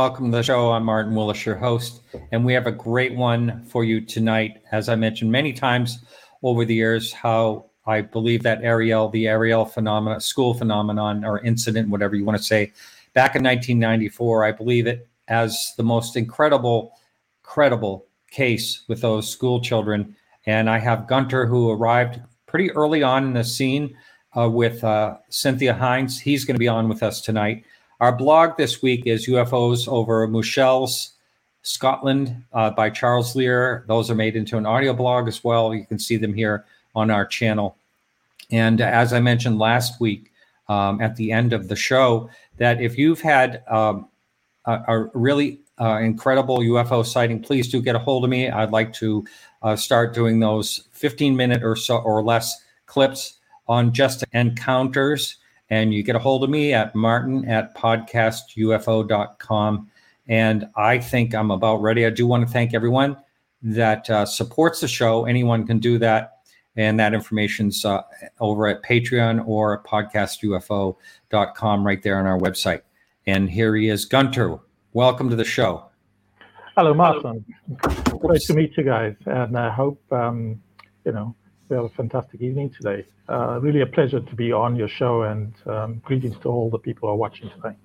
welcome to the show. I'm Martin Willis, your host, and we have a great one for you tonight. As I mentioned many times over the years, how I believe that Ariel, the Ariel phenomenon, school phenomenon or incident, whatever you want to say, back in 1994, I believe it as the most incredible, credible case with those school children. And I have Gunter, who arrived pretty early on in the scene uh, with uh, Cynthia Hind. He's going to be on with us tonight. Our blog this week is UFOs over Mouchels, Scotland uh, by Charles Lear. Those are made into an audio blog as well. You can see them here on our channel. And as I mentioned last week um, at the end of the show, that if you've had um, a, a, really uh, incredible UFO sighting, please do get a hold of me. I'd like to uh, start doing those 15 minute or so or less clips on just encounters. And you get a hold of me at martin at podcastufo.com. And I think I'm about ready. I do want to thank everyone that uh, supports the show. Anyone can do that. And that information's uh, over at Patreon or podcastufo.com right there on our website. And here he is, Gunter. Welcome to the show. Hello, Martin. Great to meet you guys. And I hope, um, you know, we have a fantastic evening today. Uh, really a pleasure to be on your show, and um, greetings to all the people who are watching today.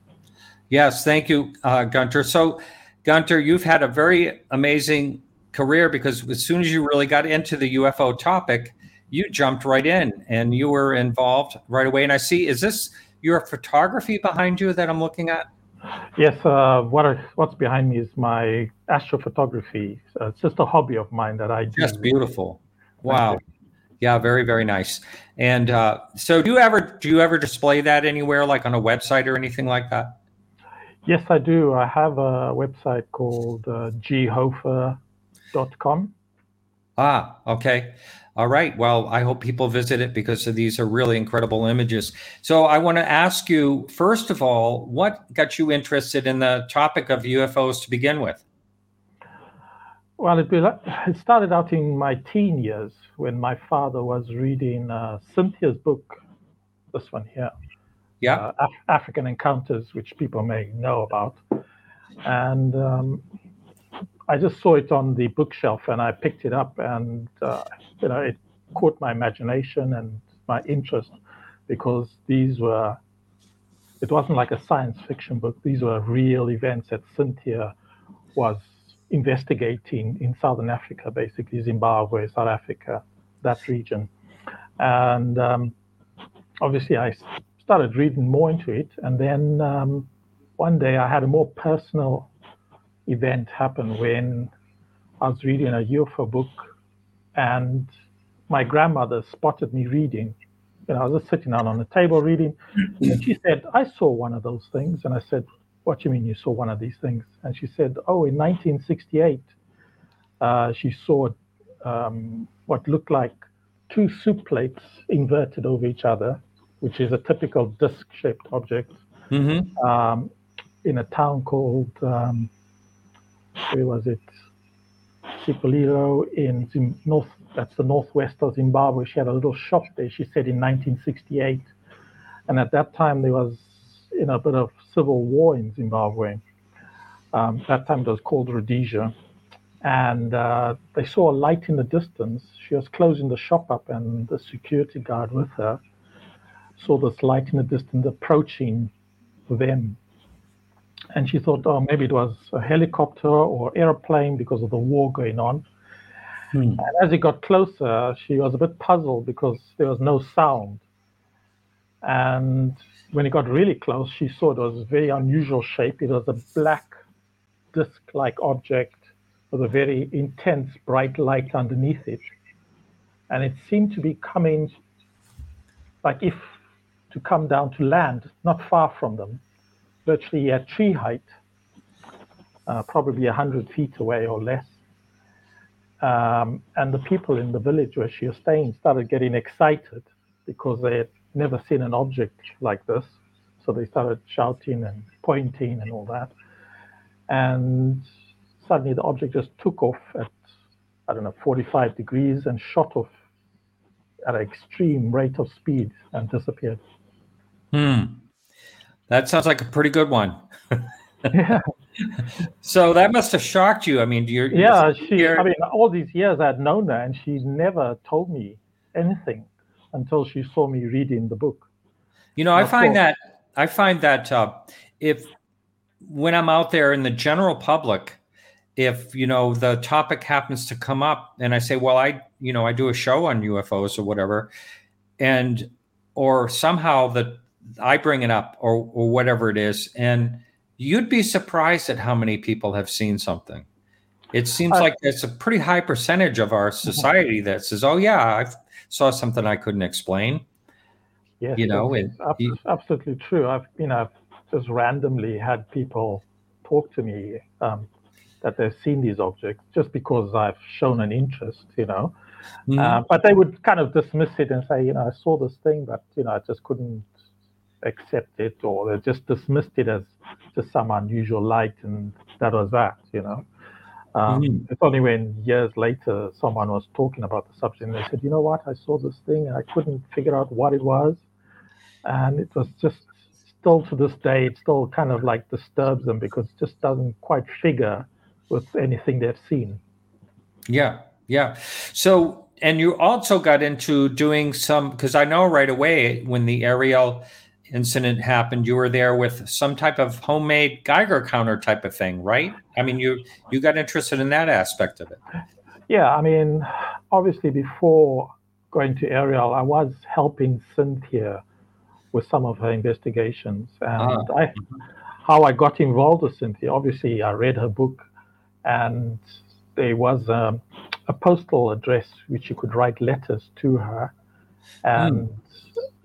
Yes, thank you, uh, Gunter. So, Gunter, you've had a very amazing career because as soon as you really got into the UFO topic, you jumped right in and you were involved right away. And I see, is this your photography behind you that I'm looking at? Yes, uh, what are, what's behind me is my astrophotography. Uh, it's just a hobby of mine that I do. Just beautiful. Wow. Yeah, very very nice. And uh, so, do you ever do you ever display that anywhere, like on a website or anything like that? Yes, I do. I have a website called uh, ghofer.com. Ah, okay. All right. Well, I hope people visit it because these are really incredible images. So, I want to ask you first of all, what got you interested in the topic of UFOs to begin with? Well, it, it started out in my teen years when my father was reading uh, Cynthia's book, this one here. Yeah. Uh, Af- African Encounters, which people may know about. And um, I just saw it on the bookshelf and I picked it up and, uh, you know, it caught my imagination and my interest because these were, it wasn't like a science fiction book. These were real events that Cynthia was investigating in Southern Africa, basically Zimbabwe, South Africa, that region. And um, obviously, I started reading more into it. And then um, one day I had a more personal event happen when I was reading a UFO book and my grandmother spotted me reading. You know, I was just sitting down on the table reading, and she said, I saw one of those things. And I said, what do you mean you saw one of these things? And she said, oh, in 1968, uh, she saw um, what looked like two soup plates inverted over each other, which is a typical disc-shaped object, mm-hmm. um, in a town called, um, where was it? Sipolilo in Zim- north. That's the northwest of Zimbabwe. She had a little shop there. She said in 1968, and at that time there was in a bit of civil war in Zimbabwe. Um, that time it was called Rhodesia. And uh, they saw a light in the distance. She was closing the shop up, and the security guard with her saw this light in the distance approaching them. And she thought, oh, maybe it was a helicopter or airplane because of the war going on. Hmm. And as it got closer, she was a bit puzzled because there was no sound. And when it got really close, she saw it was a very unusual shape. It was a black disc-like object with a very intense bright light underneath it. And it seemed to be coming like if to come down to land, not far from them, virtually at tree height, uh, probably 100 feet away or less. Um, and the people in the village where she was staying started getting excited because they had never seen an object like this. So they started shouting and pointing and all that. And suddenly the object just took off at, I don't know, 45 degrees and shot off at an extreme rate of speed and disappeared. Hmm. That sounds like a pretty good one. yeah. So that must have shocked you. I mean, you're Yeah, she. I mean, all these years I'd known her, and she never told me anything until she saw me reading the book. You know, I find that I find that uh, if when I'm out there in the general public, if you know the topic happens to come up, and I say, "Well, I you know I do a show on UFOs or whatever," and or somehow that I bring it up or or whatever it is, and you'd be surprised at how many people have seen something. It seems I- like there's a pretty high percentage of our society that says, "Oh yeah, I saw something I couldn't explain." Yes, You know, it's ab- you- absolutely true. I've you know I've just randomly had people talk to me um, that they've seen these objects just because I've shown an interest, you know. Mhm. Uh, but they would kind of dismiss it and say, you know, I saw this thing, but you know, I just couldn't accept it, or they just dismissed it as just some unusual light, and that was that, you know. Um, Mhm. It's only when years later someone was talking about the subject and they said, you know what, I saw this thing and I couldn't figure out what it was, and it was just still to this day, it still kind of like disturbs them because it just doesn't quite figure with anything they've seen. Yeah, yeah. So, and you also got into doing some because I know right away when the Ariel incident happened, you were there with some type of homemade Geiger counter type of thing, right? I mean, you you got interested in that aspect of it. Yeah, I mean, obviously before going to Ariel, I was helping Cynthia with some of her investigations, and I, how I got involved with Cynthia. Obviously, I read her book, and there was um, a postal address which you could write letters to her, and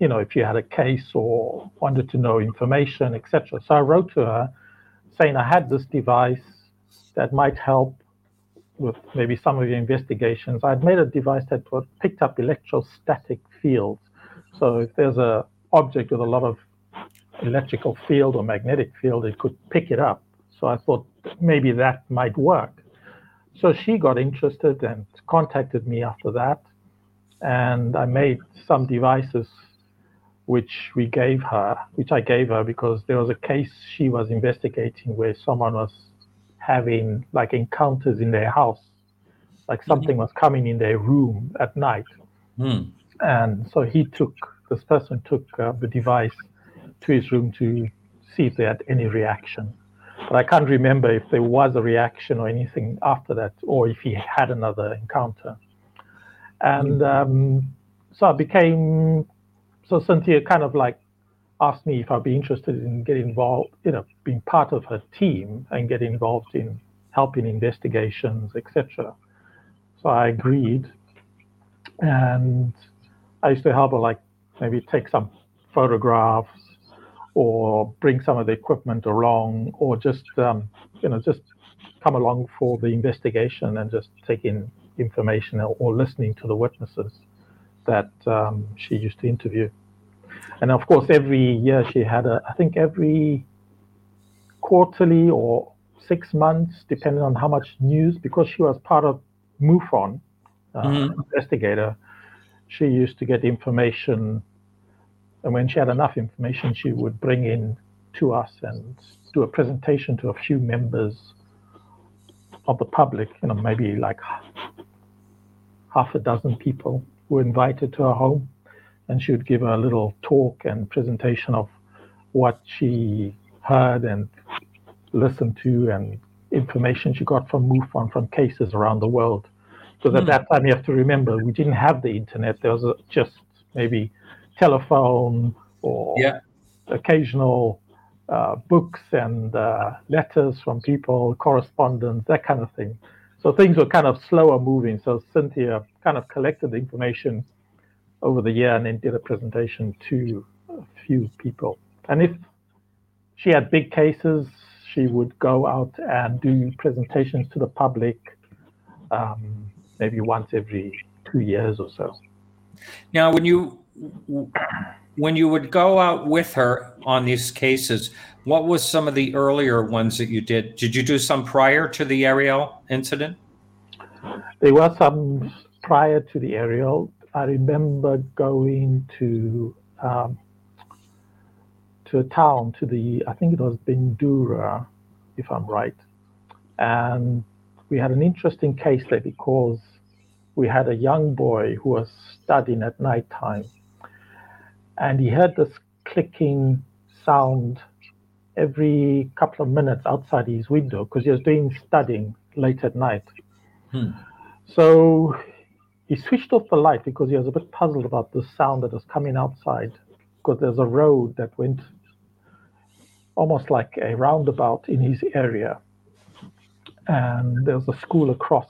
you know if you had a case or wanted to know information, etc. So I wrote to her saying I had this device that might help with maybe some of your investigations, I'd made a device that picked up electrostatic fields. So if there's a object with a lot of electrical field or magnetic field, it could pick it up. So I thought maybe that might work. So she got interested and contacted me after that. And I made some devices which we gave her, which I gave her because there was a case she was investigating where someone was having like encounters in their house, like something was coming in their room at night. Hmm. And so he took, this person took uh, the device to his room to see if they had any reaction. But I can't remember if there was a reaction or anything after that, or if he had another encounter. And um, so I became, so Cynthia kind of like asked me if I'd be interested in getting involved, you know, being part of her team and get involved in helping investigations, etc. So I agreed, and I used to help her like maybe take some photographs or bring some of the equipment along, or just um, you know just come along for the investigation and just take in information or, or listening to the witnesses that um, she used to interview. And of course, every year she had a, I think every quarterly or six months, depending on how much news, because she was part of MUFON, uh, Mhm. investigator, she used to get information. And when she had enough information, she would bring in to us and do a presentation to a few members of the public, you know, maybe like half a dozen people were invited to her home and she would give a little talk and presentation of what she heard and listened to and information she got from MUFON from cases around the world. Because at Hmm. that time, you have to remember, we didn't have the internet. There was just maybe telephone or Yeah. occasional uh, books and uh, letters from people, correspondence, that kind of thing. So things were kind of slower moving. So Cynthia kind of collected the information over the year and then did a presentation to a few people. And if she had big cases, she would go out and do presentations to the public um, maybe once every two years or so. Now, when you when you would go out with her on these cases, what was some of the earlier ones that you did? Did you do some prior to the Ariel incident? There were some prior to the Ariel. I remember going to um, to a town to the I think it was Bindura, if I'm right. And we had an interesting case there because we had a young boy who was studying at night time and he heard this clicking sound every couple of minutes outside his window because he was doing studying late at night. Hmm. So he switched off the light because he was a bit puzzled about the sound that was coming outside because there's a road that went almost like a roundabout in his area. And there was a school across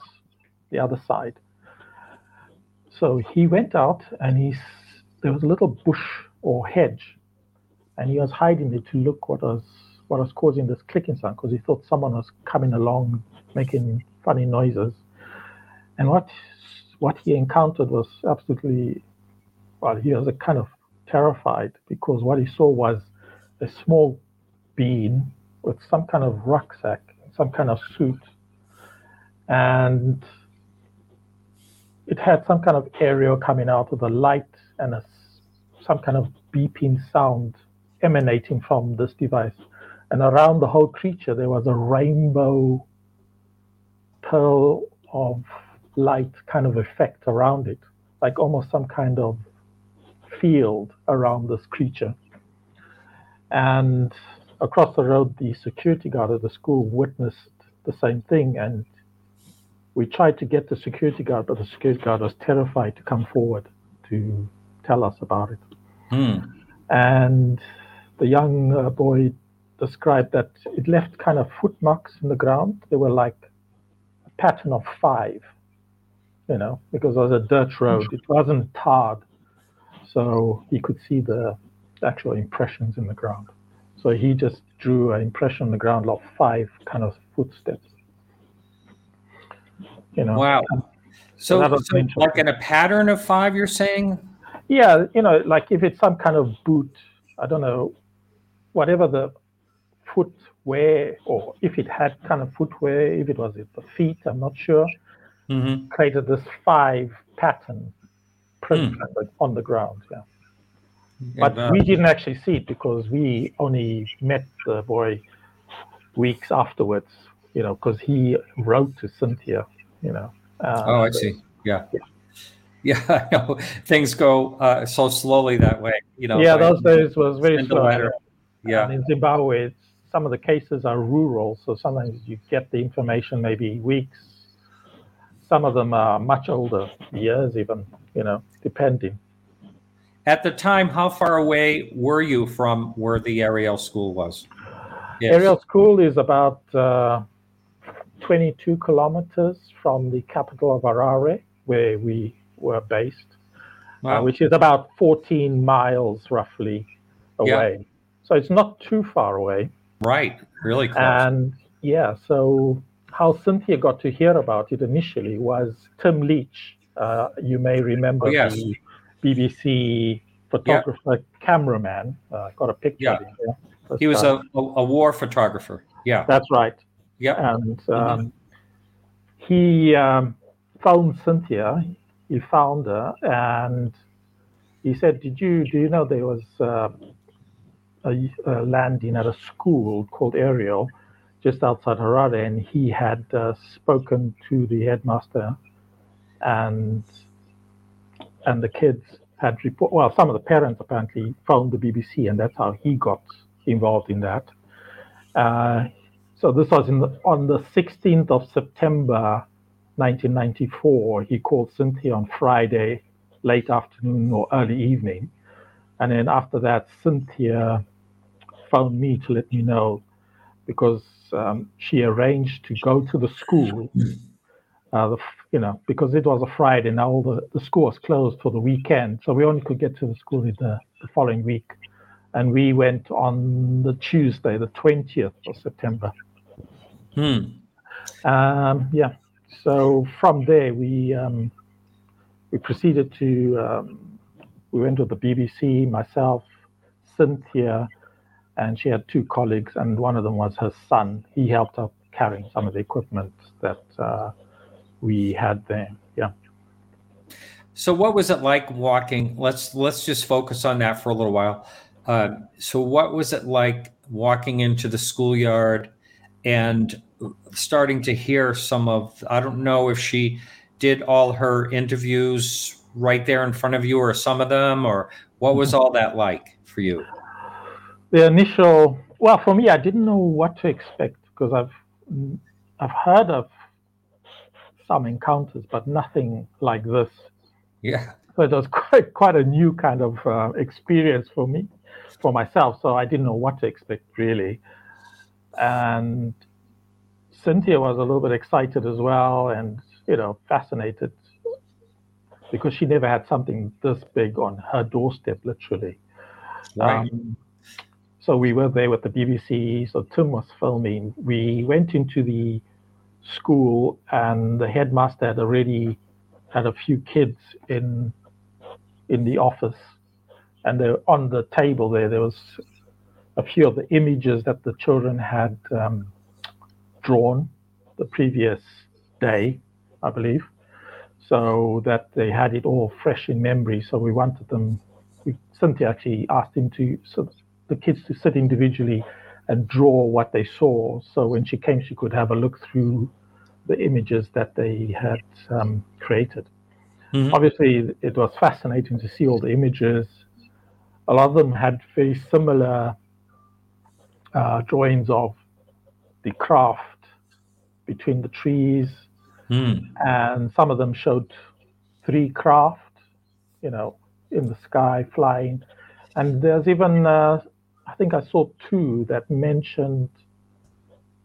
the other side. So he went out and he's there was a little bush or hedge and he was hiding it to look what was what was causing this clicking sound because he thought someone was coming along making funny noises. And what what he encountered was absolutely well he was a kind of terrified because what he saw was a small being with some kind of rucksack some kind of suit and it had some kind of aerial coming out of a light and a, some kind of beeping sound emanating from this device. And around the whole creature, there was a rainbow pearl of light kind of effect around it, like almost some kind of field around this creature. And across the road, the security guard at the school witnessed the same thing. And we tried to get the security guard, but the security guard was terrified to come forward to tell us about it. Hmm. And the young uh, boy described that it left kind of footmarks in the ground. They were like a pattern of five, you know, because it was a dirt road. It wasn't tarred. So he could see the actual impressions in the ground. So he just drew an impression on the ground of five kind of footsteps. You know. Wow. So, so like in a pattern of five, you're saying? Yeah, you know, like if it's some kind of boot, I don't know, whatever the footwear, or if it had kind of footwear, if it was the feet, I'm not sure, mm-hmm. created this five pattern print mm. on the ground. Yeah. But we didn't actually see it because we only met the boy weeks afterwards, you know, because he wrote to Cynthia, you know. Uh, oh, I see. Yeah. yeah. Yeah, I know things go uh, so slowly that way. You know. Yeah, those days was very slow. Yeah. And in Zimbabwe, some of the cases are rural, so sometimes you get the information maybe weeks. Some of them are much older, years even. You know, depending. At the time, how far away were you from where the Ariel School was? Yes. Ariel School is about uh, 22 kilometers from the capital of Harare, where we were based, uh, wow. uh, which is about 14 miles roughly away. Yeah. So it's not too far away. Right, really close. And yeah, so how Cynthia got to hear about it initially was Tim Leach. Uh, you may remember oh, yes. the BBC photographer, cameraman. Uh, got a picture. Yeah. There. He was a, a war photographer. Yeah. That's right. Yeah. And um, mm-hmm. he um, phoned Cynthia. He found her and he said, "Did you do you know there was uh, a, a, landing at a school called Ariel, just outside Harare, and he had uh, spoken to the headmaster, and and the kids had report. Well, some of the parents apparently phoned the BBC, and that's how he got involved in that. Uh, so this was the, on the 16th of September, 1994. He called Cynthia on Friday, late afternoon or early evening, and then after that, Cynthia phoned me to let me know because um, she arranged to go to the school. Uh, the, you know, because it was a Friday now, all the, the school was closed for the weekend, so we only could get to the school the, the following week, and we went on the Tuesday, the twentieth of September. Hmm. Um, yeah. So from there, we um, we proceeded to um, we went to the BBC, myself, Cynthia, and she had two colleagues, and one of them was her son. He helped out carrying some of the equipment that uh, we had there. Yeah. So, what was it like walking? Let's let's just focus on that for a little while. Uh, so, what was it like walking into the schoolyard and starting to hear some of. I don't know if she did all her interviews right there in front of you, or some of them, or what was all that like for you? The initial, well, for me, I didn't know what to expect because I've I've heard of some encounters, but nothing like this. Yeah. So it was quite quite a new kind of uh, experience for me, for myself. So I didn't know what to expect really, and Cynthia was a little bit excited as well, and you know fascinated because she never had something this big on her doorstep, literally. Right. Um, so we were there with the BBC. So Tim was filming. We went into the school, and the headmaster had already had a few kids in in the office, and they on the table there. There was a few of the images that the children had um, drawn the previous day, I believe, so that they had it all fresh in memory. So we wanted them. We, Cynthia actually asked him to so the kids to sit individually and draw what they saw. So when she came, she could have a look through the images that they had um, created. Mm-hmm. Obviously, it was fascinating to see all the images. A lot of them had very similar uh, drawings of the craft between the trees, mm. and some of them showed three craft, you know, in the sky flying. And there's even, uh, I think I saw two that mentioned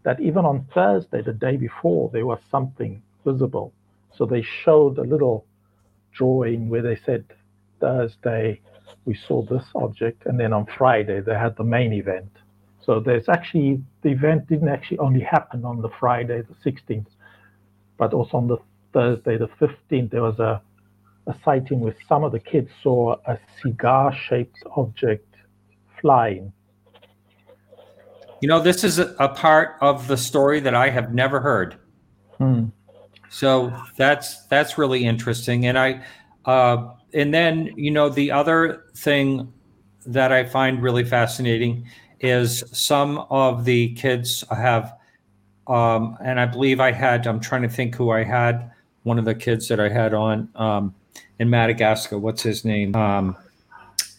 that even on Thursday, the day before, there was something visible. So they showed a little drawing where they said Thursday we saw this object, and then on Friday they had the main event. So there's actually the event didn't actually only happen on the Friday the 16th, but also on the Thursday the 15th there was a a sighting where some of the kids saw a cigar-shaped object flying you know, this is a, part of the story that I have never heard. Hmm. So that's that's really interesting. And I uh, and then you know the other thing that I find really fascinating is some of the kids I have, um, and I believe I had. I'm trying to think who I had. One of the kids that I had on um, in Madagascar. What's his name? Um,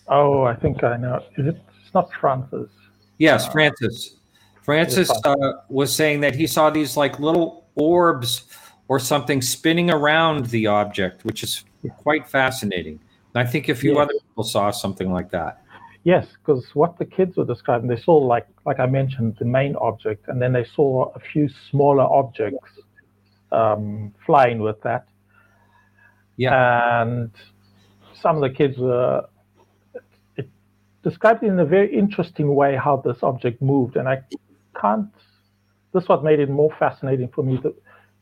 oh, I think I know. Is it? It's not Francis. Yes, uh, Francis. Francis uh, was saying that he saw these like little orbs or something spinning around the object, which is quite fascinating. And I think a few yes. other people saw something like that. Yes, because what the kids were describing, they saw like like I mentioned the main object, and then they saw a few smaller objects um, flying with that. Yeah, and some of the kids were described in a very interesting way how this object moved, and I can't. This is what made it more fascinating for me. That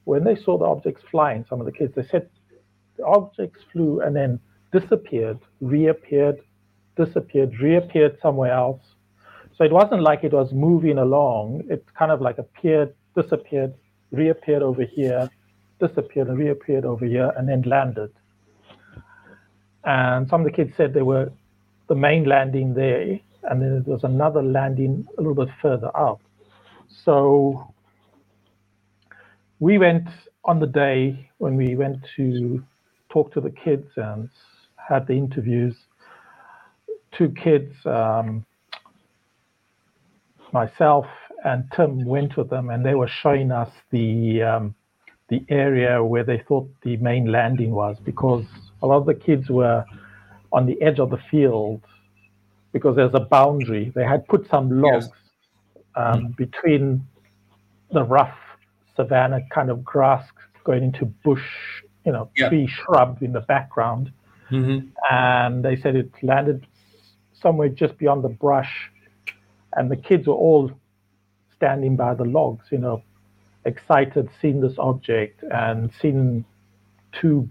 when they saw the objects flying, some of the kids they said the objects flew and then disappeared, reappeared, disappeared, reappeared somewhere else. So it wasn't like it was moving along. It kind of like appeared, disappeared, reappeared over here, disappeared and reappeared over here, and then landed. And some of the kids said they were the main landing there, and then there was another landing a little bit further out. So we went on the day when we went to talk to the kids and had the interviews. Two kids, um, myself and Tim, went with them, and they were showing us the um, the area where they thought the main landing was, because a lot of the kids were on the edge of the field because there's a boundary. They had put some logs yes. um, mm. between the rough savanna kind of grass going into bush, you know, yeah. tree shrub in the background. Mm-hmm. And they said it landed somewhere just beyond the brush. And the kids were all standing by the logs, you know, excited, seeing this object and seeing two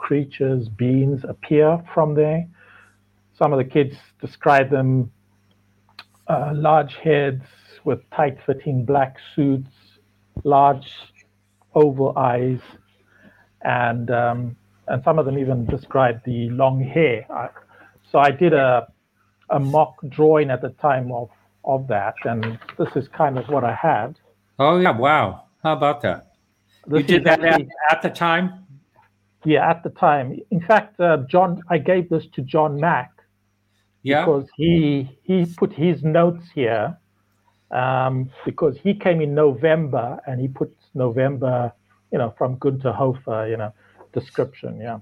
creatures, beings appear from there. Some of the kids describe them uh, large heads with tight fitting black suits, large oval eyes, and um, and some of them even describe the long hair. so I did a a mock drawing at the time of of that, and this is kind of what I had. Oh yeah! Wow. How about that? This you did that at, the time. Yeah, at the time. In fact, uh, John, I gave this to John Mack. Yeah. Because he he put his notes here, um, because he came in November and he put November, you know, from Gunter Hofer, you know, description. Yeah.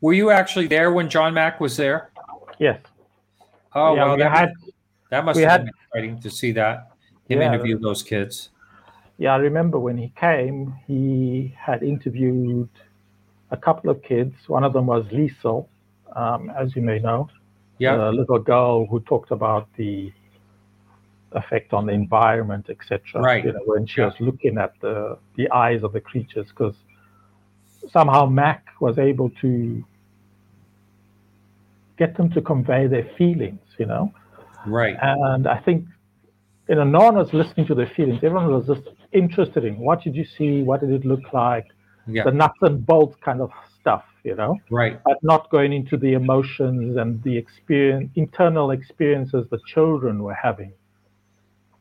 Were you actually there when John Mack was there? Yes. Oh yeah, well, that, had, that must have had, been exciting to see that him yeah, interview those kids. Yeah, I remember when he came, he had interviewed a couple of kids. One of them was Liesel, um, as you may know, yeah, a little girl who talked about the effect on the environment, etc. Right. You know, when she yeah. was looking at the the eyes of the creatures, because somehow Mack was able to get them to convey their feelings, you know. Right. And I think, you know, no one was listening to their feelings. Everyone was just interested in what did you see, what did it look like, yeah. the nuts and bolts kind of stuff, you know. Right. But not going into the emotions and the experience, internal experiences the children were having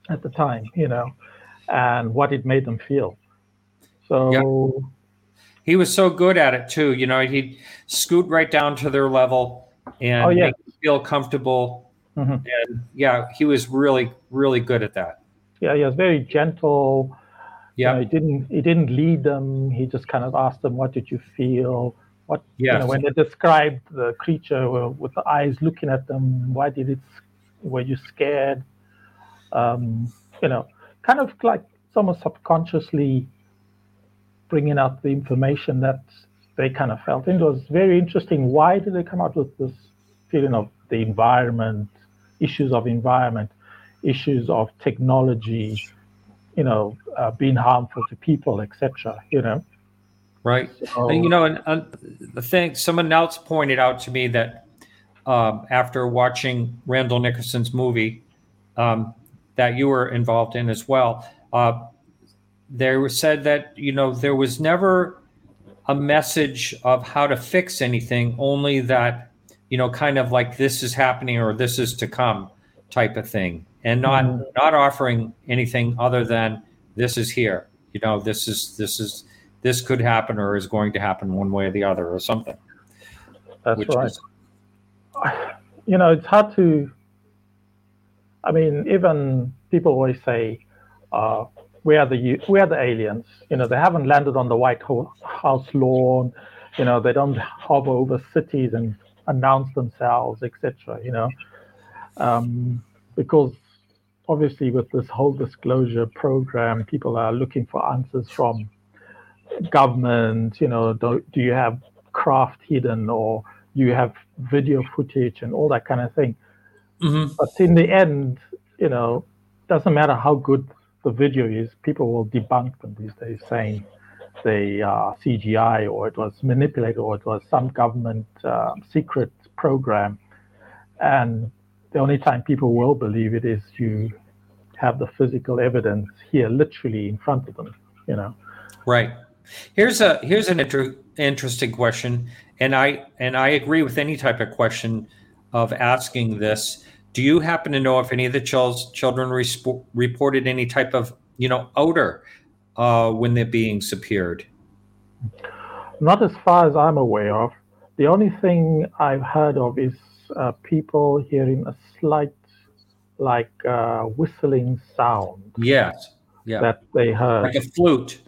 at the time, you know, and what it made them feel. So. Yep. He was so good at it too. You know, he'd scoot right down to their level and oh, yeah. make you feel comfortable. Mm-hmm. And yeah, he was really, really good at that. Yeah, he was very gentle. Yeah, you know, he didn't he didn't lead them. He just kind of asked them, "What did you feel?" What yes. you know when they described the creature with the eyes looking at them. Why did it? Were you scared? Um, you know, kind of like almost subconsciously bringing out the information that they kind of felt. And it was very interesting. Why did they come out with this feeling of the environment, issues of environment, issues of technology, you know, uh, being harmful to people, etc. You know. Right. So, and, you know, and, and, the thing, someone else pointed out to me that um, after watching Randall Nickerson's movie um, that you were involved in as well, uh, there was said that you know there was never a message of how to fix anything, only that, you know, kind of like this is happening or this is to come type of thing. And not mm-hmm. not offering anything other than this is here. You know, this is this is this could happen or is going to happen one way or the other or something. That's right. Is, you know, it's hard to I mean, even people always say, uh, we are the we are the aliens. You know, they haven't landed on the White House lawn. You know, they don't hover over cities and announce themselves, etc. You know, um, because obviously with this whole disclosure program, people are looking for answers from government. You know, do, do you have craft hidden or you have video footage and all that kind of thing. Mm-hmm. But in the end, you know, doesn't matter how good the video is, people will debunk them these days, saying they are CGI or it was manipulated or it was some government uh, secret program. And the only time people will believe it is you have the physical evidence here, literally in front of them. You know. Right. Here's a here's an inter- interesting question, and I and I agree with any type of question of asking this. Do you happen to know if any of the ch- children resp- reported any type of, you know, odor uh, when they're being secured? Not as far as I'm aware of. The only thing I've heard of is uh, people hearing a slight, like uh, whistling sound. Yes. Yeah. That they heard. Like a flute.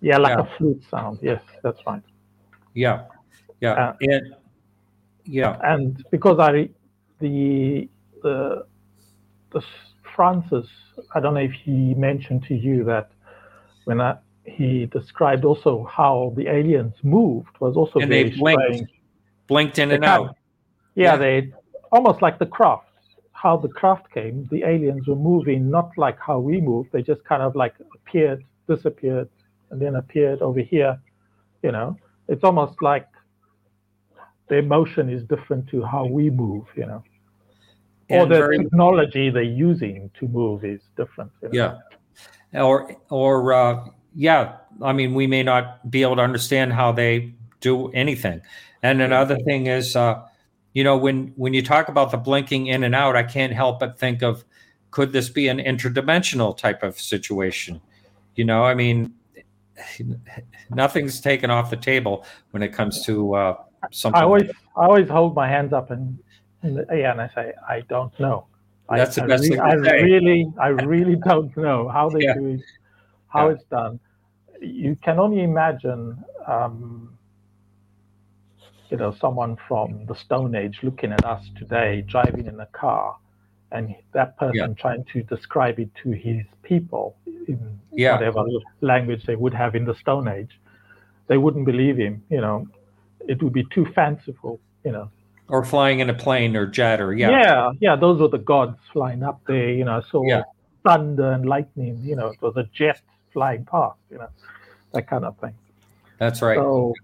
Yeah, like yeah. a flute sound. Yes, that's right. Yeah. Yeah. Uh, and yeah. And because I the the the Francis, I don't know if he mentioned to you that when I, he described also how the aliens moved was also and very they blinked, strange. blinked in they and out. Yeah, yeah, they almost like the craft. How the craft came, the aliens were moving not like how we move. They just kind of like appeared, disappeared, and then appeared over here. You know, it's almost like their motion is different to how we move. You know or the very, technology they're using to move is different. You know? Yeah, or or uh, yeah, I mean, we may not be able to understand how they do anything. And another thing is, uh, you know, when when you talk about the blinking in and out, I can't help but think of could this be an interdimensional type of situation? You know, I mean, nothing's taken off the table when it comes to uh, something. I always, I always hold my hands up and, the and I say, I don't know. That's I, the best I, thing to I say. really, I really don't know how they Yeah. do it, how Yeah. it's done. You can only imagine, um, you know, someone from the Stone Age looking at us today, driving in a car, and that person Yeah. trying to describe it to his people in Yeah. whatever language they would have in the Stone Age. They wouldn't believe him. You know, it would be too fanciful. You know, or flying in a plane or jet or yeah. yeah, yeah, those were the gods flying up there, you know, so Yeah. thunder and lightning, you know, it was a jet flying past, you know, that kind of thing. That's right. So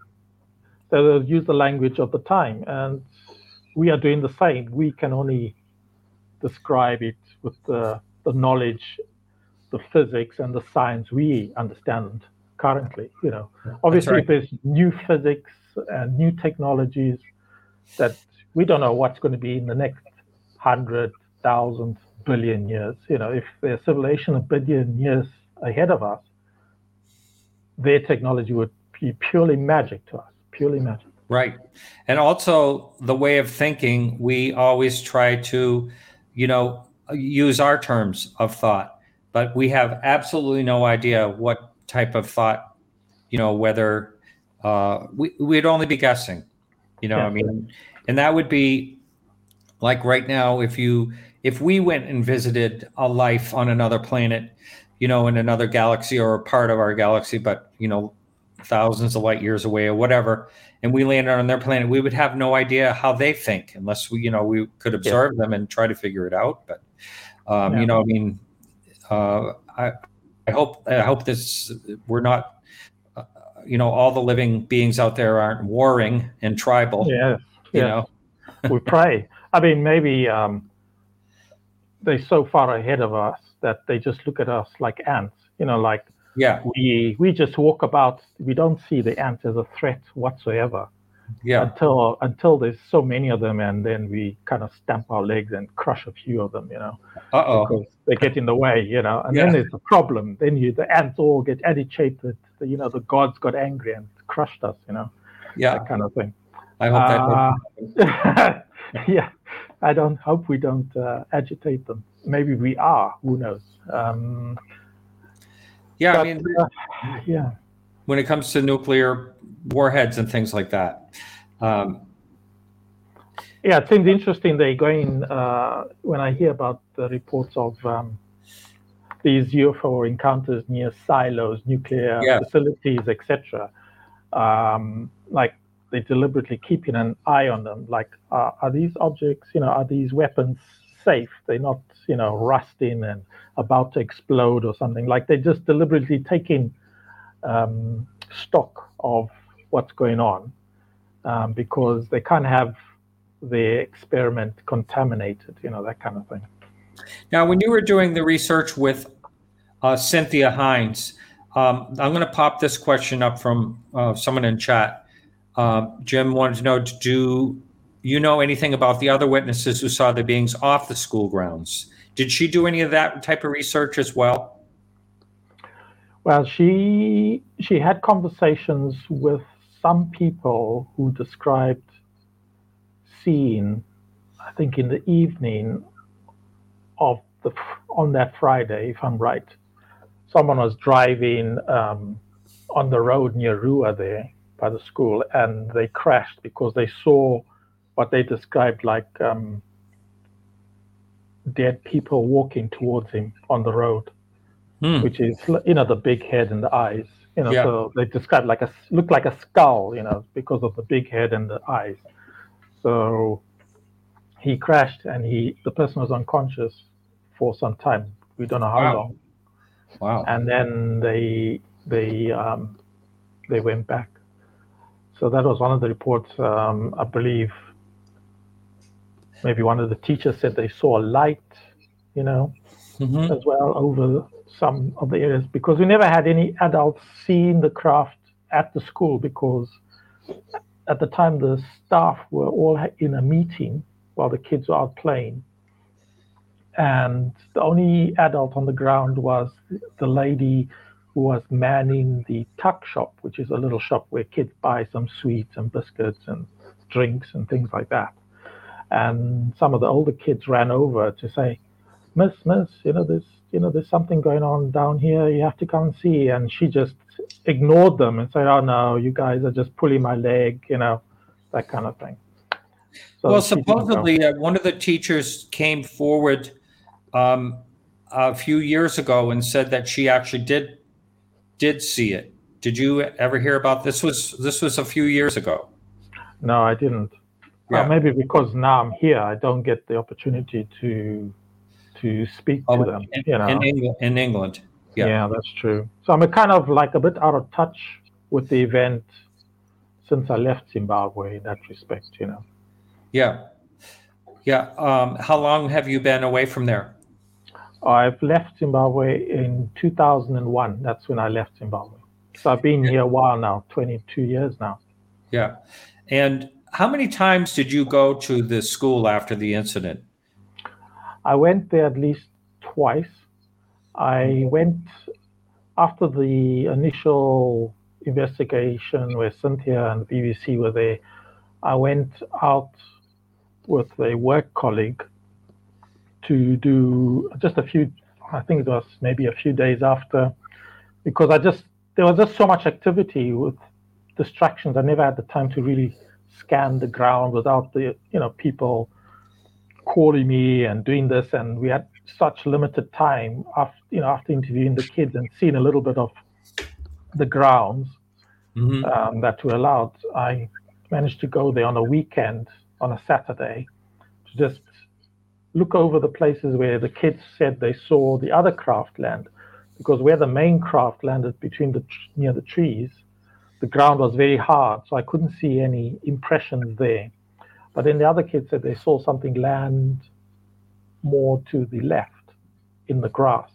they use the language of the time, and we are doing the same. We can only describe it with the, the knowledge, the physics and the science we understand currently. You know, obviously, right. there's new physics and new technologies that we don't know what's going to be in the next hundred thousand billion years. You know, if there's civilization a billion years ahead of us, their technology would be purely magic to us. Purely magic. Right. And also the way of thinking, we always try to, you know, use our terms of thought, but we have absolutely no idea what type of thought, you know, whether uh, we, we'd only be guessing, you know, I mean, and that would be like right now, if you, if we went and visited a life on another planet, you know, in another galaxy or a part of our galaxy, but, you know, thousands of light years away or whatever, and we landed on their planet, we would have no idea how they think unless we, you know, we could observe them and try to figure it out. But, um, Yeah. you know, I mean, uh, I, I hope, I hope this, we're not, uh, you know, all the living beings out there aren't warring and tribal, Yeah. you yeah. know? we pray. I mean, maybe um, they're so far ahead of us that they just look at us like ants. You know, like Yeah. we we just walk about. We don't see the ant as a threat whatsoever Yeah. until until there's so many of them, and then we kind of stamp our legs and crush a few of them. You know, Uh oh. because they get in the way. You know, and Yeah. then there's a problem. Then you the ants all get agitated. The, you know, the gods got angry and crushed us. You know, Yeah. that kind of thing. I hope that. Uh, yeah, I don't hope we don't uh, agitate them. Maybe we are. Who knows? Um, yeah. I mean, uh, yeah, when it comes to nuclear warheads and things like that. Um, yeah. It seems interesting. They're going uh, when I hear about the reports of um, these UFO encounters near silos, nuclear Yeah. facilities, etc. Um, like they're deliberately keeping an eye on them. Like, uh, are these objects, you know, are these weapons safe? They're not, you know, rusting and about to explode or something. Like they're just deliberately taking um, stock of what's going on um, because they can't have the experiment contaminated, you know, that kind of thing. Now, when you were doing the research with uh, Cynthia Hind, um, I'm going to pop this question up from uh, someone in chat. Um, Jim wanted to know Do you know anything about the other witnesses who saw the beings off the school grounds? Did she do any of that type of research as well? Well, she she had conversations with some people who described seeing, I think, in the evening of the on that Friday, if I'm right, someone was driving um, on the road near Ruwa there by the school, and they crashed because they saw what they described like um, dead people walking towards him on the road Hmm. which is you know the big head and the eyes you know Yeah. so they described like a look like a skull you know because of the big head and the eyes so he crashed and he the person was unconscious for some time we don't know how Wow. long Wow. and then they they um, they went back so that was one of the reports um, i believe maybe one of the teachers said they saw a light you know Mhm. as well over some of the areas because we never had any adults seeing the craft at the school because at the time the staff were all in a meeting while the kids were out playing and the only adult on the ground was the lady who was manning the tuck shop, which is a little shop where kids buy some sweets and biscuits and drinks and things like that. And some of the older kids ran over to say, Miss, Miss, you know, there's you know, there's something going on down here. You have to come and see. And she just ignored them and said, Oh no, you guys are just pulling my leg, you know, that kind of thing. So well, supposedly uh, one of the teachers came forward um, a few years ago and said that she actually did did see it. Did you ever hear about this? Was this was a few years ago? No, I didn't. Yeah. maybe because now I'm here, I don't get the opportunity to to speak oh, to them. In, you know, in England, in England. Yeah. yeah, that's true. So I'm kind of like a bit out of touch with the event since I left Zimbabwe in that respect. You know. Yeah, yeah. Um, how long have you been away from there? I've left Zimbabwe in 2001. That's when I left Zimbabwe. So I've been here a while now, 22 years now. Yeah. And how many times did you go to the school after the incident? I went there at least twice. I went after the initial investigation where Cynthia and the BBC were there. I went out with a work colleague to do just a few, I think it was maybe a few days after, because I just, there was just so much activity with distractions. I never had the time to really scan the ground without the, you know, people calling me and doing this. And we had such limited time after, you know, after interviewing the kids and seeing a little bit of the grounds mm-hmm. um, that were allowed. I managed to go there on a weekend, on a Saturday, to just look over the places where the kids said they saw the other craft land, because where the main craft landed between the near the trees, the ground was very hard, so I couldn't see any impressions there. But then the other kids said they saw something land more to the left in the grass.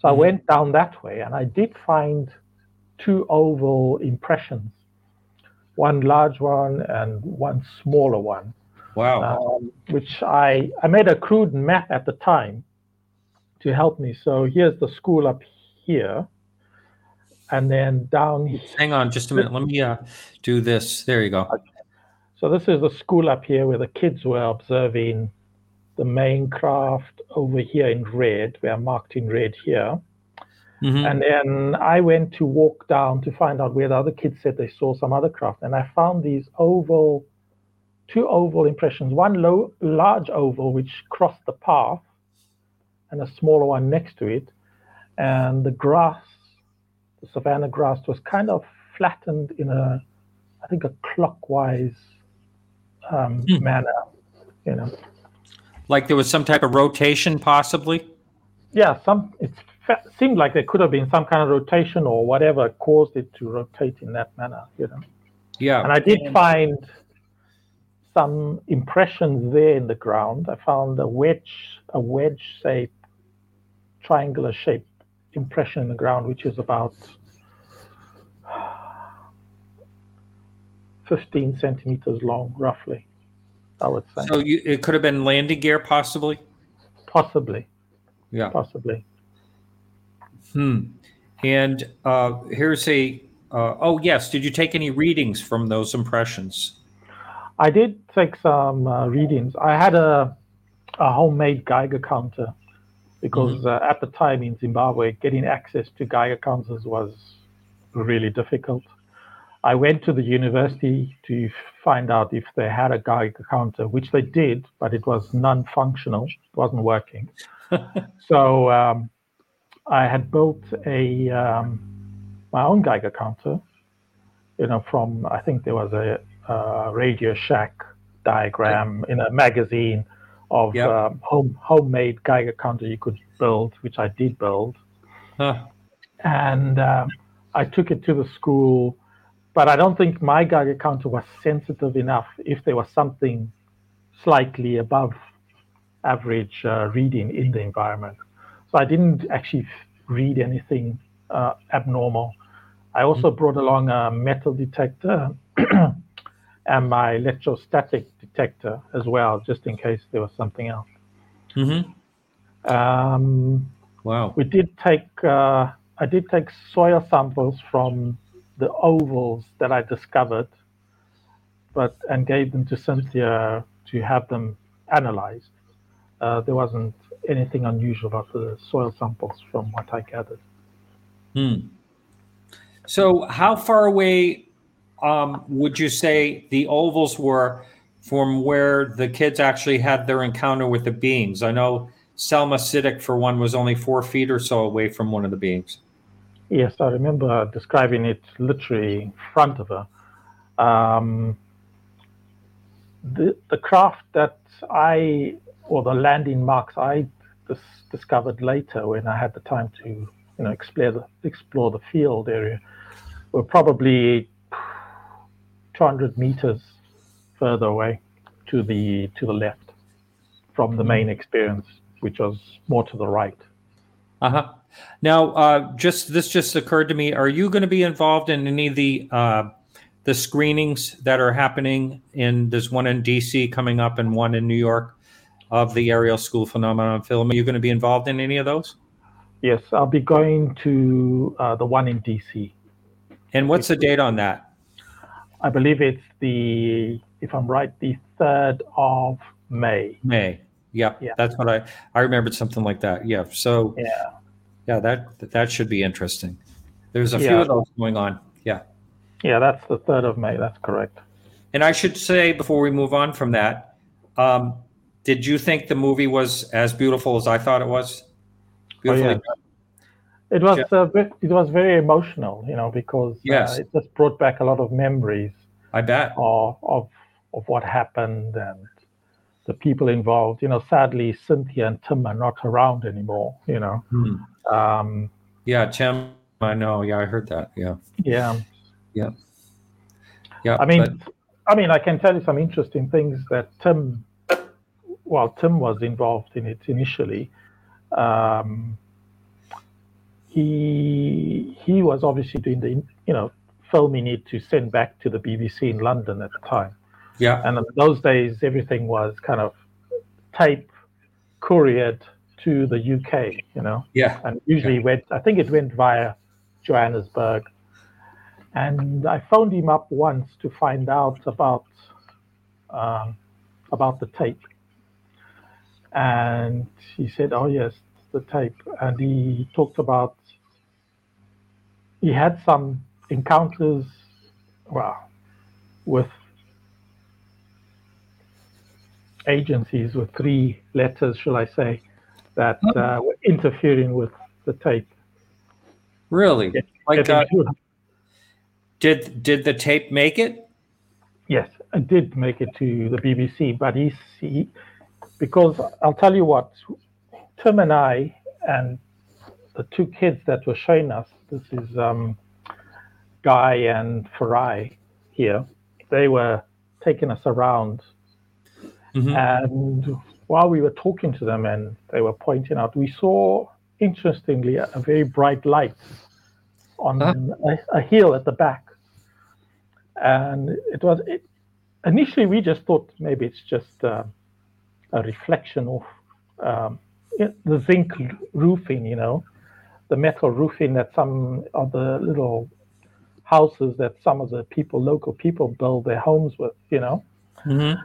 So mm-hmm. I went down that way, and I did find two oval impressions, one large one and one smaller one. Wow. Um, which I, I made a crude map at the time to help me. So here's the school up here. And then down. Hang on just a minute. Let me uh, do this. There you go. So this is the school up here where the kids were observing the main craft over here in red. We are marked in red here. Mm-hmm. And then I went to walk down to find out where the other kids said they saw some other craft. And I found these oval two oval impressions, one low, large oval which crossed the path and a smaller one next to it. And the grass, the savanna grass, was kind of flattened in a, I think, a clockwise um, hmm. manner, you know. Like there was some type of rotation, possibly? Yeah, some. It seemed like there could have been some kind of rotation or whatever caused it to rotate in that manner, you know. Yeah. And I did find some impressions there in the ground. I found a wedge, a wedge shape, triangular shape impression in the ground, which is about 15 centimeters long, roughly. I would say. So you, it could have been landing gear, possibly. Possibly. Yeah. Possibly. Hmm. And uh, here's a. Uh, oh yes. Did you take any readings from those impressions? I did take some uh, readings. I had a, a homemade Geiger counter because mm-hmm. uh, at the time in Zimbabwe, getting access to Geiger counters was really difficult. I went to the university to find out if they had a Geiger counter, which they did, but it was non-functional. It wasn't working. so um, I had built a um, my own Geiger counter. You know, from I think there was a uh, Radio Shack diagram in a magazine of yep. um, home homemade Geiger counter you could build, which I did build. Huh. And um, I took it to the school, but I don't think my Geiger counter was sensitive enough if there was something slightly above average uh, reading in the environment. So I didn't actually read anything uh, abnormal. I also mm-hmm. brought along a metal detector and my electrostatic detector as well, just in case there was something else. Mm-hmm. Um, wow. We did take uh, I did take soil samples from the ovals that I discovered, but and gave them to Cynthia to have them analyzed. Uh, there wasn't anything unusual about the soil samples from what I gathered. Hmm. So, how far away um, would you say the ovals were from where the kids actually had their encounter with the beings? I know Salma Siddique, for one, was only four feet or so away from one of the beings. Yes, I remember describing it literally in front of her. Um, the, the craft that I, or the landing marks I dis- discovered later when I had the time to, you know, explore the, explore the field area, were probably 200 meters further away to the to the left from the main experience, which was more to the right. Uh huh. Now, uh, just this just occurred to me. Are you going to be involved in any of the uh, the screenings that are happening? In there's one in DC coming up and one in New York of the Ariel School phenomenon film. Are you going to be involved in any of those? Yes, I'll be going to uh, the one in DC. And what's the date on that? I believe it's the, if I'm right, the third of May. May. Yeah, Yeah. that's what I I remembered something like that. Yeah. So Yeah. yeah, that that should be interesting. There's a few Yeah. of those going on. Yeah. Yeah, that's the third of May. That's correct. And I should say before we move on from that, um, did you think the movie was as beautiful as I thought it was? Beautifully yeah. It was Yeah. uh, it was very emotional, you know, because Yes. uh, it just brought back a lot of memories I bet. of, of of what happened and the people involved. You know, sadly, Cynthia and Tim are not around anymore. You know, Hmm. um, Yeah, Tim. I know. Yeah, I heard that. Yeah. yeah. Yeah. Yeah. I mean, but- I mean, I can tell you some interesting things that Tim, well, Tim was involved in it initially. Um, he he was obviously doing the you know filming it to send back to the BBC in London at the time, yeah. and in those days everything was kind of tape couriered to the UK, you know? Yeah. and usually went i think it went via johannesburg. And i phoned him up once to find out about um, about the tape. And he said oh yes the tape. And he talked about he had some encounters well with agencies with three letters shall i say that uh, were interfering with the tape Really? Get- Like, uh, did did the tape make it? Yes, I did make it to the BBC, but he's he, because I'll tell you what, Tim and I and the two kids that were showing us, this is um, Guy and Farai here, they were taking us around, Mhm. and while we were talking to them and they were pointing out, we saw interestingly a, a very bright light on a, a hill at the back. And it was it, initially we just thought maybe it's just uh, a reflection of um, it- the zinc roofing, you know, the metal roofing that some of the little houses that some of the people, local people, build their homes with, you know, Mhm.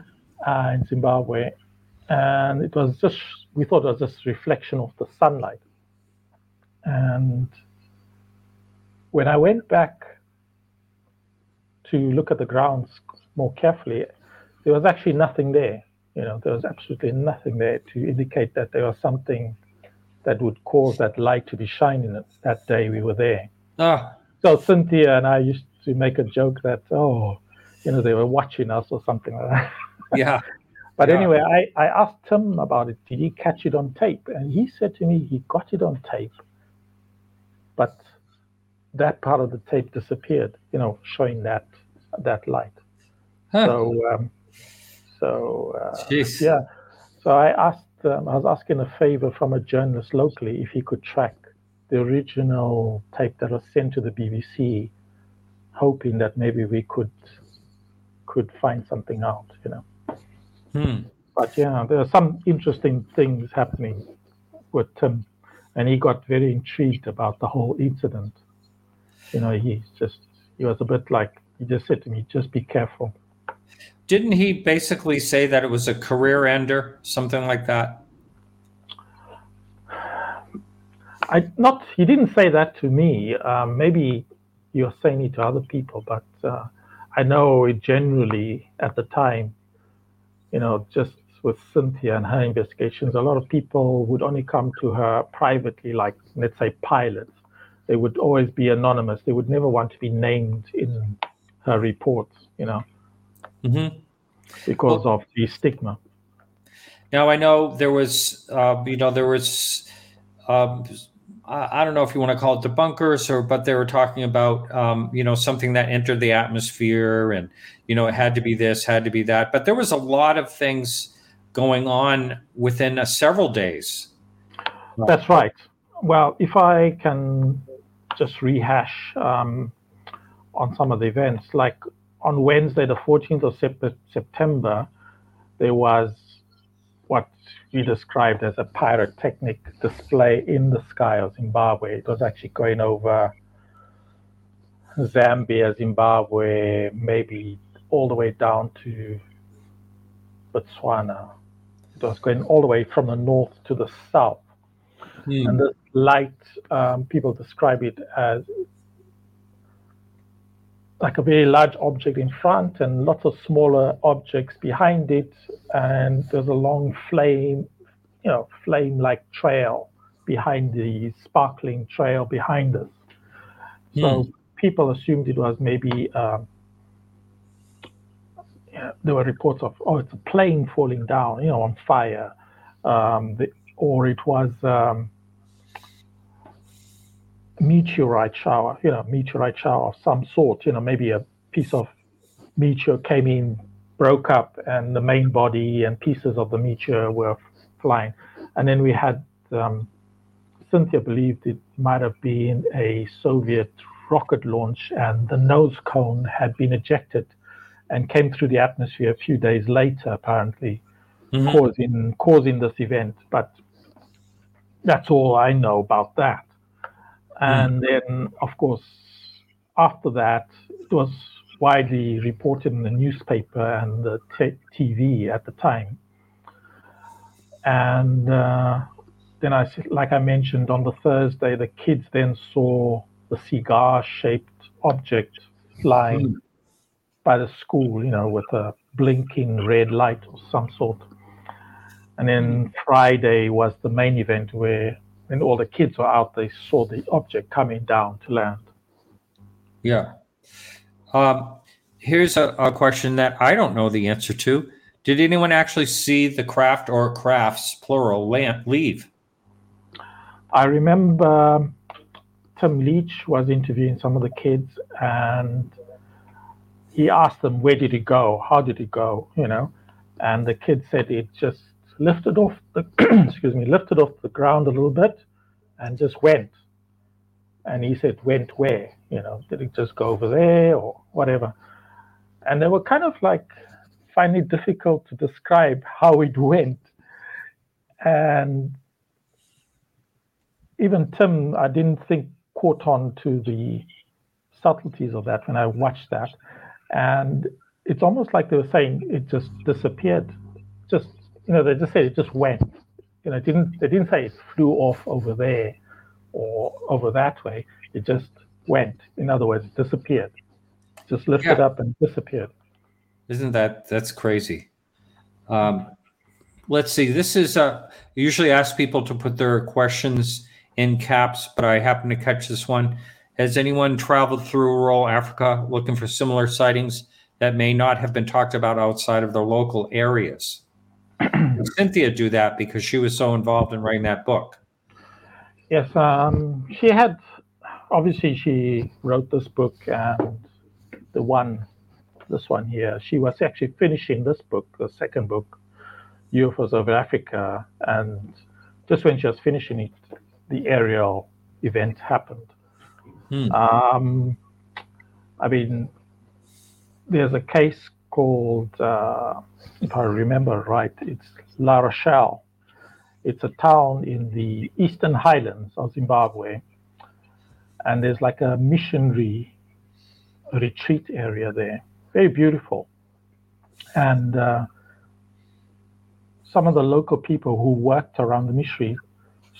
uh, in Zimbabwe, and it was just we thought it was just reflection of the sunlight, and when I went back to look at the grounds more carefully, there was actually nothing there. You know, there was absolutely nothing there to indicate that there was something that would cause that light to be shining that day we were there. Ah, So Cynthia and I used to make a joke that, oh, you know, they were watching us or something like that. yeah. But Yeah. anyway, I, I asked him about it. Did he catch it on tape? And he said to me he got it on tape, but that part of the tape disappeared, you know, showing that that light. Huh. So, um, so uh, yeah. So I asked, um, I was asking a favor from a journalist locally if he could track the original tape that was sent to the BBC, hoping that maybe we could could find something out, you know. Hmm. But yeah, there are some interesting things happening with Tim. and he got very intrigued about the whole incident. You know, he just he was a bit like he just said to me, "Just be careful." Didn't he basically say that it was a career ender, something like that? I not he didn't say that to me. Um, maybe you're saying it to other people, but uh, I know it generally at the time, you know, just with Cynthia and her investigations, a lot of people would only come to her privately, like let's say pilots. They would always be anonymous. They would never want to be named in her reports, you know, Mm-hmm. because Well- of the stigma. Now I know there was, uh, you know, there was, um, I, I don't know if you want to call it debunkers or, but they were talking about, um, you know, something that entered the atmosphere, and you know, it had to be this, had to be that. But there was a lot of things going on within uh, several days. That's right. Well, if I can just rehash um, on some of the events, like on Wednesday, the 14th of Sep- September, there was what we described as a pyrotechnic display in the sky of Zimbabwe. It was actually going over Zambia, Zimbabwe, maybe all the way down to Botswana. It was going all the way from the north to the south. Hmm. And this light, um, people describe it as like a very large object in front and lots of smaller objects behind it. And there's a long flame, you know, flame like trail behind the sparkling trail behind us. So people assumed it was maybe, um, yeah, there were reports of, oh, it's a plane falling down, you know, on fire. Um, the, or it was um, meteorite shower, you know, meteorite shower of some sort, you know, maybe a piece of meteor came in, broke up, and the main body and pieces of the meteor were flying. And then we had, um, Cynthia believed it might have been a Soviet rocket launch, and the nose cone had been ejected and came through the atmosphere a few days later, apparently Mhm. causing causing this event. But that's all I know about that. Mm. And then, of course, after that, it was widely reported in the newspaper and the t- TV at the time. And uh, then, I, like I mentioned, on the Thursday, the kids then saw the cigar-shaped object flying mm. by the school, you know, with a blinking red light of some sort. And then mm. Friday was the main event where when all the kids were out, they saw the object coming down to land. Yeah. Um, here's a, a question that I don't know the answer to. Did anyone actually see the craft or crafts, plural, la- leave? I remember Tim Leach was interviewing some of the kids and he asked them, Where did it go? How did it go? You know, and the kid said it just lifted off the excuse me, lifted off the ground a little bit and just went. And he said, Went where? You know, did it just go over there or whatever? And they were kind of like finding it difficult to describe how it went. And even Tim, I didn't think caught on to the subtleties of that when I watched that. And it's almost like they were saying it just disappeared. Just you know, they just said it just went. You know, didn't they didn't say it flew off over there or over that way. It just went. In other words, it disappeared. Just lifted Yeah. up and disappeared. Isn't that that's crazy? Um, let's see. This is uh, I usually ask people to put their questions in caps, but I happen to catch this one. Has anyone traveled through rural Africa looking for similar sightings that may not have been talked about outside of their local areas? Cynthia do that because she was so involved in writing that book. Yes, um, she had obviously she wrote this book and the one, this one here. She was actually finishing this book, the second book, UFOs over Africa, and just when she was finishing it, the Ariel event happened. Hmm. Um, I mean, there's a case called, uh, if I remember right, it's La Rochelle It's a town in the eastern highlands of Zimbabwe. And there's like a missionary retreat area there. Very beautiful. And uh, some of the local people who worked around the missionary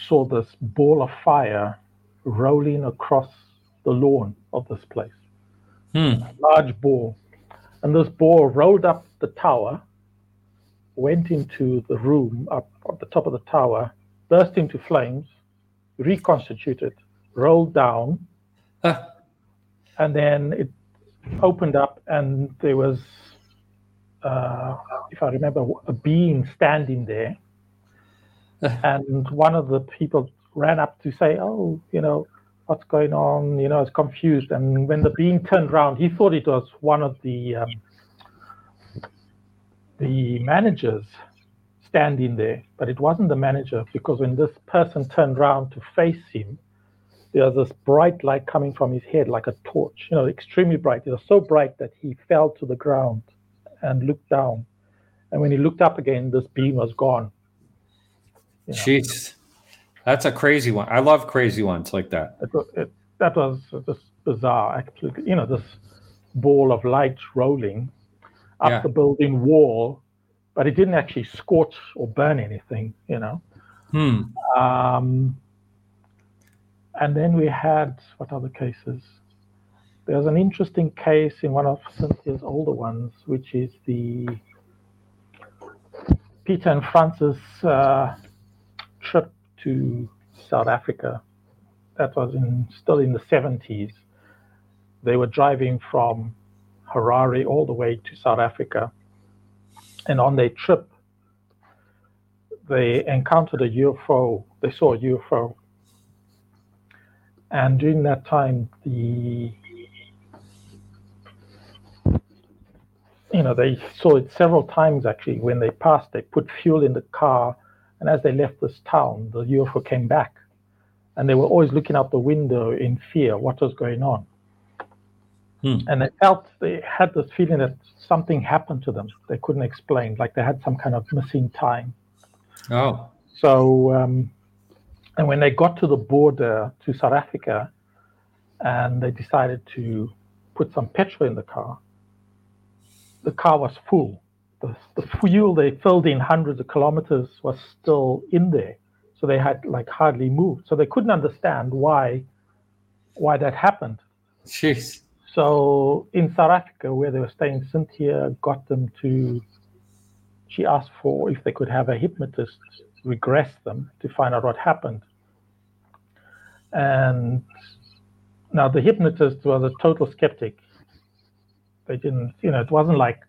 saw this ball of fire rolling across the lawn of this place. Hmm. Large ball. And this ball rolled up the tower, went into the room up at the top of the tower, burst into flames, reconstituted, rolled down, Ah, and then it opened up, and there was, uh, if I remember, a being standing there. and one of the people ran up to say, "Oh, you know, what's going on?" You know, I was confused. And when the being turned around, he thought it was one of the um, the managers standing there, but it wasn't the manager because when this person turned around to face him, there was this bright light coming from his head like a torch, you know, extremely bright. It was so bright that he fell to the ground and looked down. And when he looked up again, this beam was gone. You know, jeez. That's a crazy one. I love crazy ones like that. it, that was just bizarre, actually. You know, this ball of light rolling up Yeah. the building wall, but it didn't actually scorch or burn anything, you know. Hmm. Um, and then we had what other cases? There's an interesting case in one of Cynthia's older ones, which is the Peter and Francis uh, trip to South Africa. That was in still in the 70s. They were driving from Harare all the way to South Africa, and on their trip, they encountered a UFO. They saw a UFO. And during that time, the you know they saw it several times actually. When they passed, they put fuel in the car, and as they left this town, the UFO came back, and they were always looking out the window in fear what was going on. Hmm. And they felt they had this feeling that something happened to them. They couldn't explain, like they had some kind of missing time. Oh. So, um, and when they got to the border to South Africa, and they decided to put some petrol in the car, the car was full. The, the fuel they filled in hundreds of kilometers was still in there, so they had like hardly moved. So they couldn't understand why why that happened. Jeez. So in South Africa, where they were staying, Cynthia got them to. She asked for if they could have a hypnotist regress them to find out what happened. And now the hypnotist was a total skeptic. They didn't, you know, it wasn't like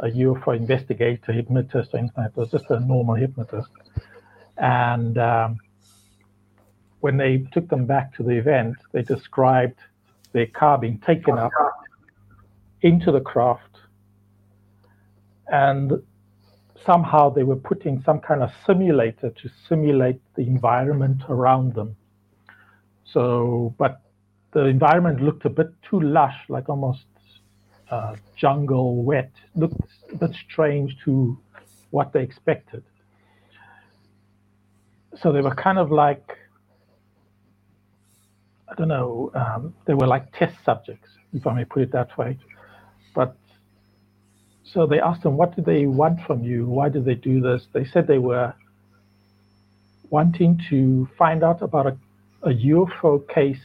a UFO investigator hypnotist or anything. It was just a normal hypnotist. And um, when they took them back to the event, they described their car being taken up into the craft and somehow they were putting some kind of simulator to simulate the environment around them so but the environment looked a bit too lush like almost uh, jungle wet looked a bit strange to what they expected so they were kind of like I don't know, um, they were like test subjects, if I may put it that way. But so they asked them, what did they want from you? Why did they do this? They said they were wanting to find out about a, a UFO case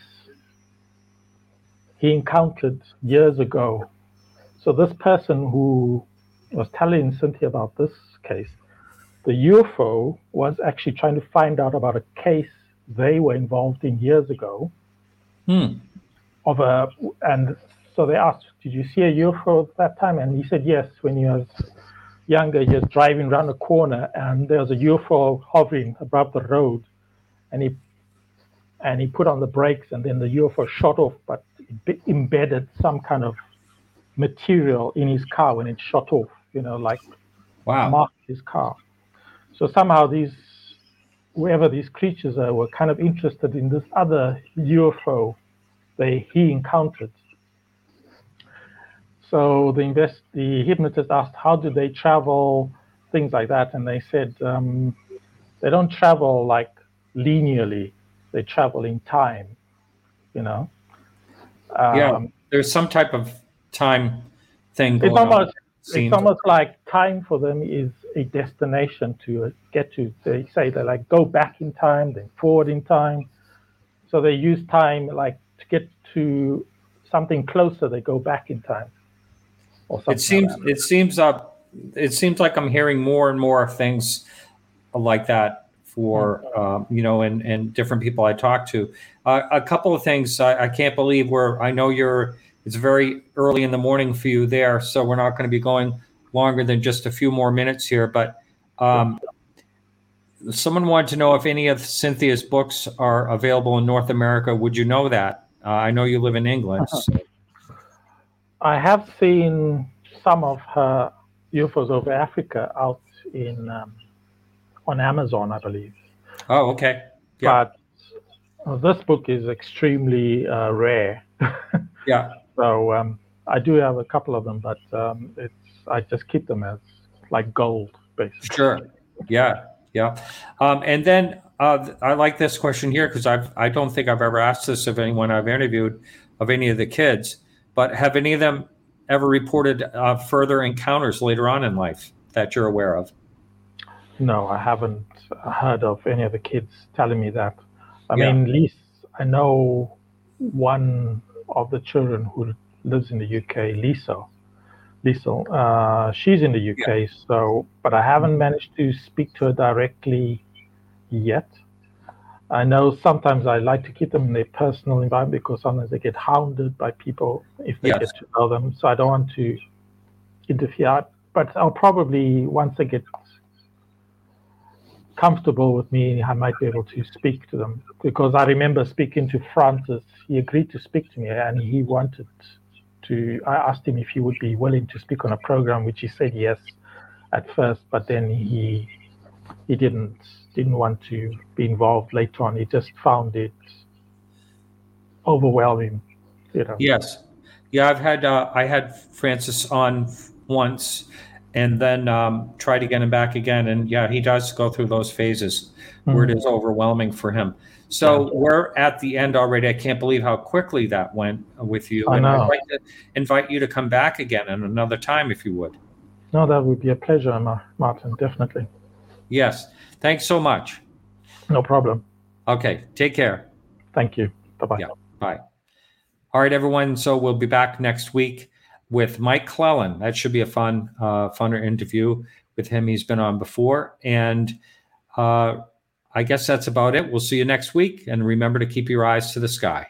he encountered years ago. So this person who was telling Cynthia about this case, the UFO was actually trying to find out about a case they were involved in years ago Hmm. of a and so they asked, "Did you see a UFO at that time?" And he said, "Yes." When he was younger, he was driving around a corner, and there was a UFO hovering above the road, and he and he put on the brakes, and then the UFO shot off, but embedded some kind of material in his car when it shot off. You know, like Wow. marked his car. So somehow these, whoever these creatures are, were kind of interested in this other UFO they he encountered. So the invest the hypnotist asked how do they travel, things like that, and they said um, they don't travel like linearly. They travel in time. You know. Um, yeah, there's some type of time thing. it's almost on. it's almost like time for them is a destination to get to. They say they like go back in time, then forward in time. So they use time like to get to something closer. They go back in time. Or something it seems. Like it seems. Uh, it seems like I'm hearing more and more things like that for um, you know and and different people I talk to. Uh, a couple of things I, I can't believe where I know you're. It's very early in the morning for you there, so we're not going to be going longer than just a few more minutes here. But um, someone wanted to know if any of Cynthia's books are available in North America. Would you know that? Uh, I know you live in England. So. I have seen some of her UFOs over Africa out in um, on Amazon, I believe. Oh, okay. Yeah. But this book is extremely uh, rare. yeah. So um, I do have a couple of them, but um, it's I just keep them as like gold, basically. Sure. Yeah. Yeah. Um, and then uh, I like this question here because I've I don't think I've ever asked this of anyone I've interviewed of any of the kids, but have any of them ever reported uh, further encounters later on in life that you're aware of? No, I haven't heard of any of the kids telling me that. I yeah. mean, at least I know one of the children who lives in the UK, Lisa. Lisa, uh, she's in the UK, yeah. so but I haven't managed to speak to her directly yet. I know sometimes I like to keep them in their personal environment because sometimes they get hounded by people if they yes. get to know them. So I don't want to interfere. But I'll probably once they get comfortable with me, I might be able to speak to them because I remember speaking to Francis. He agreed to speak to me, and he wanted to. I asked him if he would be willing to speak on a program, which he said yes at first, but then he he didn't didn't want to be involved later on. He just found it overwhelming. You know. Yes. Yeah, I've had uh, I had Francis on once, and then um, tried to get him back again. And yeah, he does go through those phases mm-hmm. where it is overwhelming for him. So yeah. we're at the end already. I can't believe how quickly that went with you. I and know. I'd like to invite you to come back again at another time if you would. No, that would be a pleasure, Martin. Definitely. Yes. Thanks so much. No problem. Okay. Take care. Thank you. Bye bye. Yeah. Bye. All right, everyone. So we'll be back next week with Mike Clelland. That should be a fun, uh, funner interview with him. He's been on before. And uh, I guess that's about it. We'll see you next week. And remember to keep your eyes to the sky.